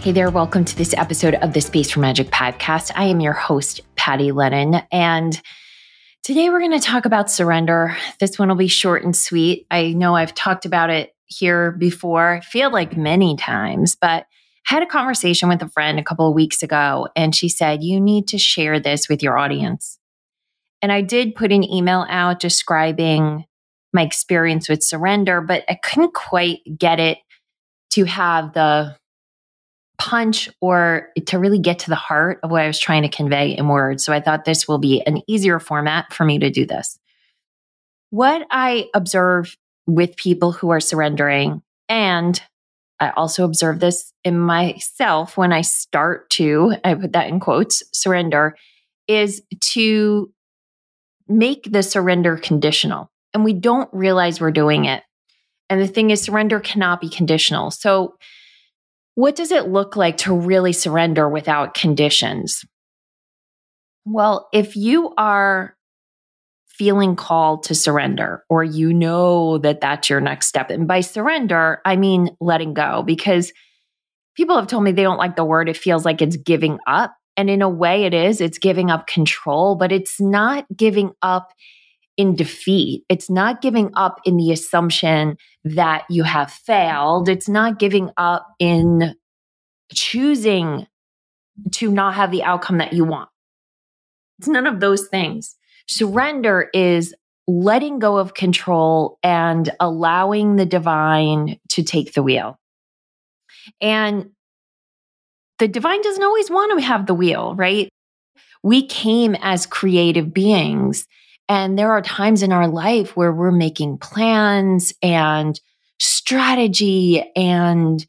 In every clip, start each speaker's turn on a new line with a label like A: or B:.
A: Hey there, welcome to this episode of the Space for Magic podcast. I am your host, Patty Lennon, and today we're going to talk about surrender. This one will be short and sweet. I know I've talked about it here before, I feel like many times, but had a conversation with a friend a couple of weeks ago, and she said, You need to share this with your audience. And I did put an email out describing my experience with surrender, but I couldn't quite get it to have the punch or to really get to the heart of what I was trying to convey in words. So I thought this will be an easier format for me to do this. What I observe with people who are surrendering, and I also observe this in myself when I start to, I put that in quotes, surrender, is to make the surrender conditional. And we don't realize we're doing it. And the thing is, surrender cannot be conditional. So what does it look like to really surrender without conditions? Well, if you are feeling called to surrender, or you know that that's your next step, and by surrender, I mean letting go, because people have told me they don't like the word. It feels like it's giving up. And in a way, it is. It's giving up control, but it's not giving up in defeat. It's not giving up in the assumption that you have failed. It's not giving up in choosing to not have the outcome that you want. It's none of those things. Surrender is letting go of control and allowing the divine to take the wheel. And the divine doesn't always want to have the wheel, right? We came as creative beings and there are times in our life where we're making plans and strategy and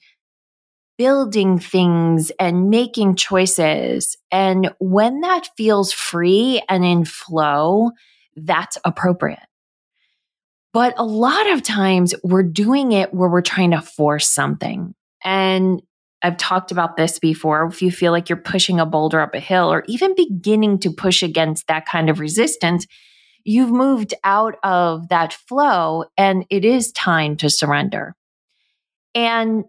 A: building things and making choices. And when that feels free and in flow, that's appropriate. But a lot of times we're doing it where we're trying to force something. And I've talked about this before. If you feel like you're pushing a boulder up a hill or even beginning to push against that kind of resistance, you've moved out of that flow and it is time to surrender. And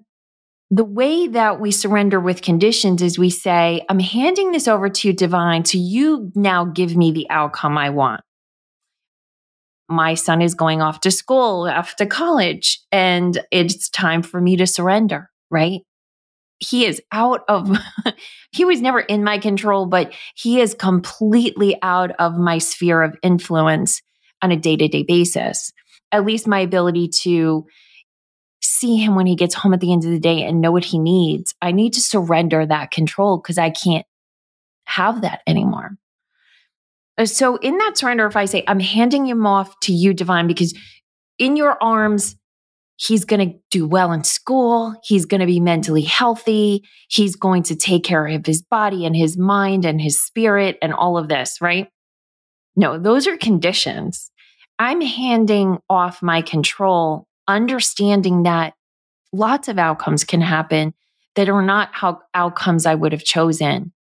A: the way that we surrender with conditions is we say, I'm handing this over to you, divine, so you now give me the outcome I want. My son is going off to school, to college, and it's time for me to surrender, right? He is out of he was never in my control but he is completely out of my sphere of influence on a day-to-day basis. At least my ability to see him when he gets home at the end of the day and know what he needs i need to surrender that control because i can't have that anymore. Uh, so in that surrender if i say i'm handing him off to you divine because in your arms he's going to do well in school. He's going to be mentally healthy. He's going to take care of his body and his mind and his spirit and all of this, right? No, those are conditions. I'm handing off my control, understanding that lots of outcomes can happen that are not how outcomes I would have chosen.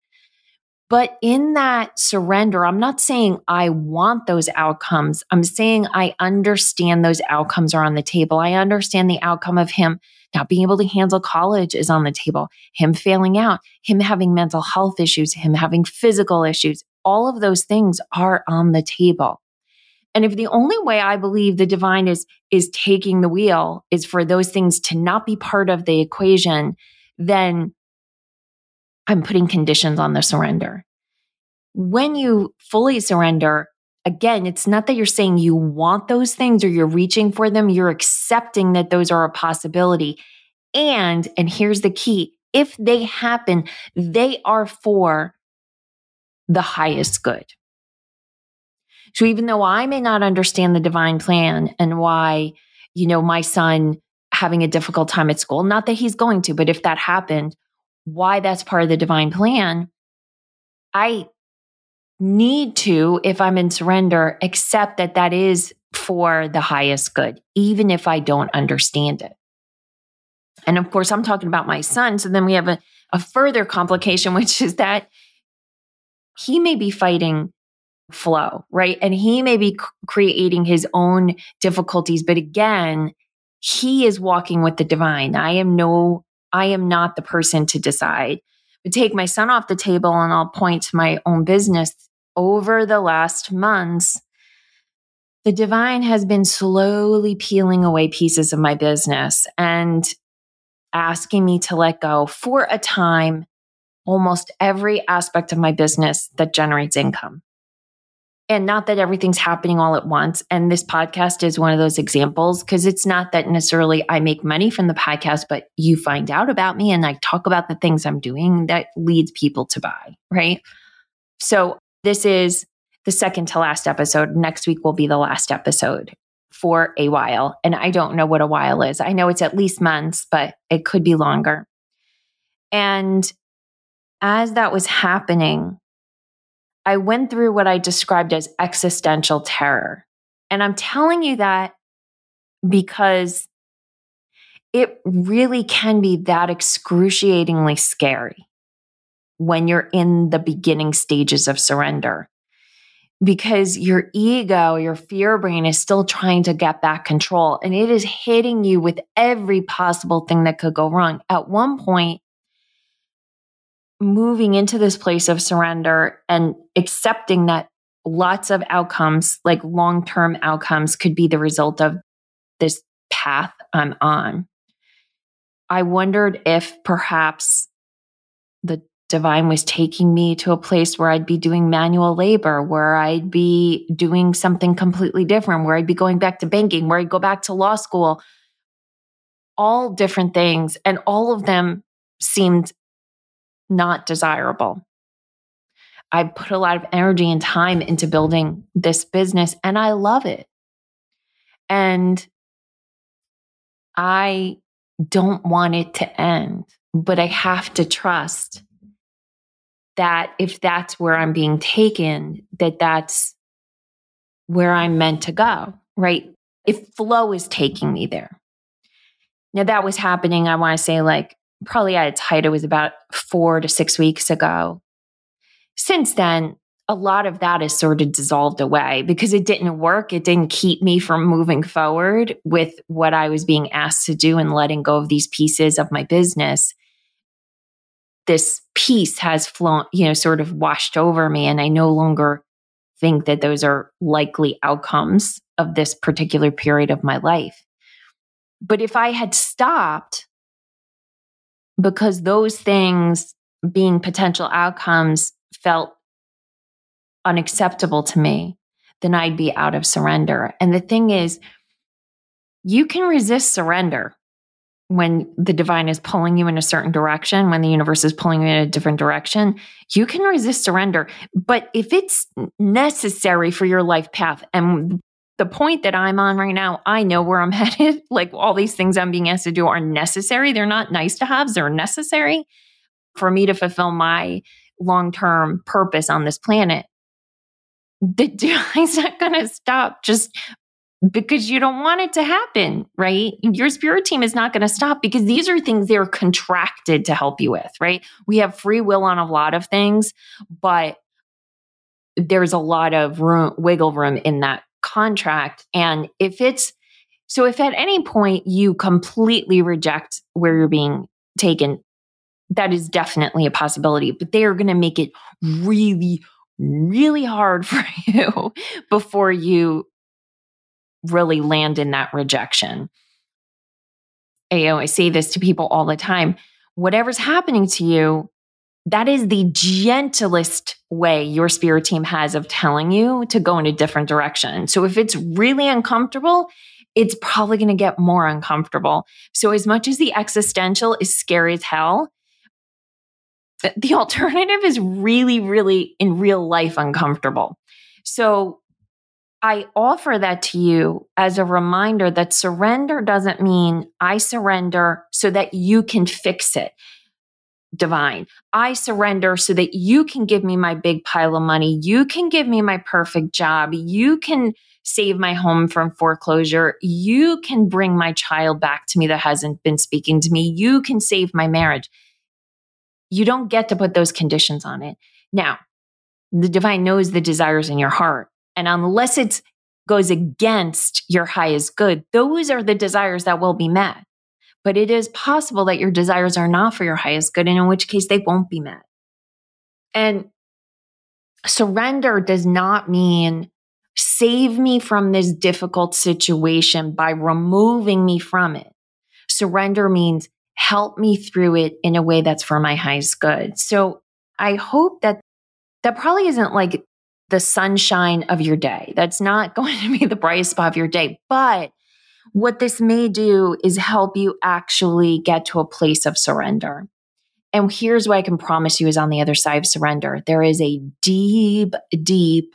A: But in that surrender, I'm not saying I want those outcomes. I'm saying I understand those outcomes are on the table. I understand the outcome of him not being able to handle college is on the table, him failing out, him having mental health issues, him having physical issues. All of those things are on the table. And if the only way I believe the divine is, is taking the wheel is for those things to not be part of the equation, then I'm putting conditions on the surrender. When you fully surrender, again, it's not that you're saying you want those things or you're reaching for them, you're accepting that those are a possibility. And, and here's the key if they happen, they are for the highest good. So even though I may not understand the divine plan and why, you know, my son having a difficult time at school. Not that he's going to, but if that happened, why that's part of the divine plan. I need to, if I'm in surrender, accept that that is for the highest good, even if I don't understand it. And of course, I'm talking about my son. So then we have a, a further complication, which is that he may be fighting flow, right? And he may be creating his own difficulties. But again, he is walking with the divine. I am no, I am not the person to decide. But take my son off the table and I'll point to my own business. Over the last months, the divine has been slowly peeling away pieces of my business and asking me to let go for a time almost every aspect of my business that generates income. And not that everything's happening all at once. And this podcast is one of those examples because it's not that necessarily I make money from the podcast, but you find out about me and I talk about the things I'm doing that leads people to buy, right? So this is the second to last episode. Next week will be the last episode for a while. And I don't know what a while is. I know it's at least months, but it could be longer. And as that was happening, I went through what I described as existential terror. And I'm telling you that because it really can be that excruciatingly scary when you're in the beginning stages of surrender because your ego, your fear brain is still trying to get back control and it is hitting you with every possible thing that could go wrong. At one point, moving into this place of surrender and accepting that lots of outcomes, like long term outcomes, could be the result of this path I'm on. I wondered if perhaps the divine was taking me to a place where I'd be doing manual labor, where I'd be doing something completely different, where I'd be going back to banking, where I'd go back to law school, all different things. And all of them seemed not desirable. I put a lot of energy and time into building this business and I love it. And I don't want it to end, but I have to trust that if that's where I'm being taken, that that's where I'm meant to go, right? If flow is taking me there. Now that was happening, I want to say like probably at its height, it was about four to six weeks ago. Since then, a lot of that has sort of dissolved away because it didn't work. It didn't keep me from moving forward with what I was being asked to do and letting go of these pieces of my business. This piece has flown, you know, sort of washed over me. And I no longer think that those are likely outcomes of this particular period of my life. But if I had stopped because those things being potential outcomes felt unacceptable to me, then I'd be out of surrender. And the thing is, you can resist surrender when the divine is pulling you in a certain direction, when the universe is pulling you in a different direction, you can resist surrender. But if it's necessary for your life path, and the point that I'm on right now, I know where I'm headed. Like all these things I'm being asked to do are necessary. They're not nice to have, they're necessary for me to fulfill my long term purpose on this planet. The divine's not going to stop just because you don't want it to happen, right? Your spirit team is not going to stop because these are things they're contracted to help you with, right? We have free will on a lot of things, but there's a lot of room, wiggle room in that contract. And if it's so, if at any point you completely reject where you're being taken, that is definitely a possibility, but they are going to make it really, really hard for you before you really land in that rejection. You know, I say this to people all the time. Whatever's happening to you, that is the gentlest way your spirit team has of telling you to go in a different direction. So if it's really uncomfortable, it's probably going to get more uncomfortable. So as much as the existential is scary as hell, the alternative is really, really in real life uncomfortable. So I offer that to you as a reminder that surrender doesn't mean I surrender so that you can fix it. Divine, I surrender so that you can give me my big pile of money. You can give me my perfect job. You can save my home from foreclosure. You can bring my child back to me that hasn't been speaking to me. You can save my marriage. You don't get to put those conditions on it. Now, the divine knows the desires in your heart. And unless it goes against your highest good, those are the desires that will be met. But it is possible that your desires are not for your highest good, and in which case they won't be met. And surrender does not mean save me from this difficult situation by removing me from it. Surrender means help me through it in a way that's for my highest good. So I hope that that probably isn't like the sunshine of your day. That's not going to be the brightest spot of your day. But what this may do is help you actually get to a place of surrender. And here's what I can promise you is on the other side of surrender there is a deep, deep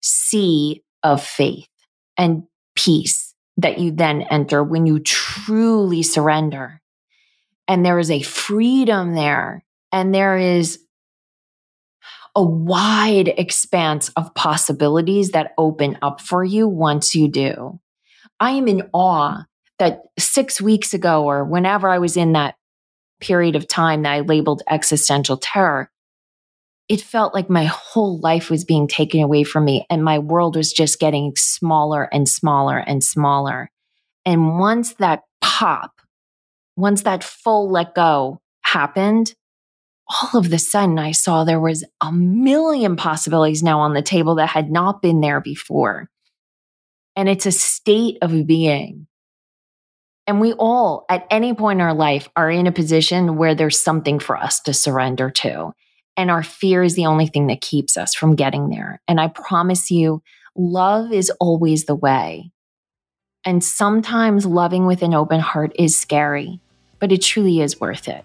A: sea of faith and peace that you then enter when you truly surrender. And there is a freedom there, and there is a wide expanse of possibilities that open up for you once you do. I am in awe that six weeks ago, or whenever I was in that period of time that I labeled existential terror, it felt like my whole life was being taken away from me and my world was just getting smaller and smaller and smaller. And once that pop, once that full let go happened, all of the sudden I saw there was a million possibilities now on the table that had not been there before. And it's a state of being. And we all, at any point in our life, are in a position where there's something for us to surrender to. And our fear is the only thing that keeps us from getting there. And I promise you, love is always the way. And sometimes loving with an open heart is scary, but it truly is worth it.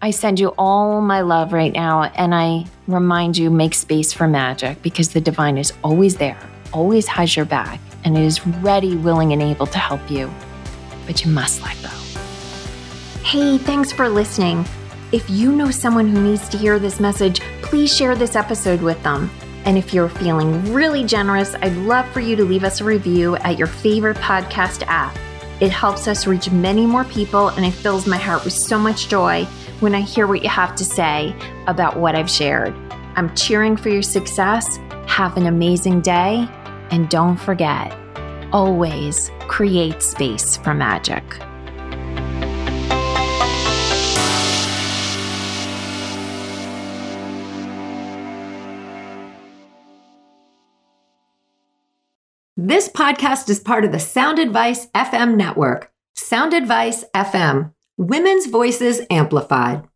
A: I send you all my love right now, and I remind you make space for magic because the divine is always there, always has your back, and is ready, willing, and able to help you. But you must let go. Hey, thanks for listening. If you know someone who needs to hear this message, please share this episode with them. And if you're feeling really generous, I'd love for you to leave us a review at your favorite podcast app. It helps us reach many more people, and it fills my heart with so much joy when I hear what you have to say about what I've shared. I'm cheering for your success. Have an amazing day. And don't forget, always create space for magic.
B: This podcast is part of the Sound Advice FM network. Sound Advice FM Women's Voices Amplified.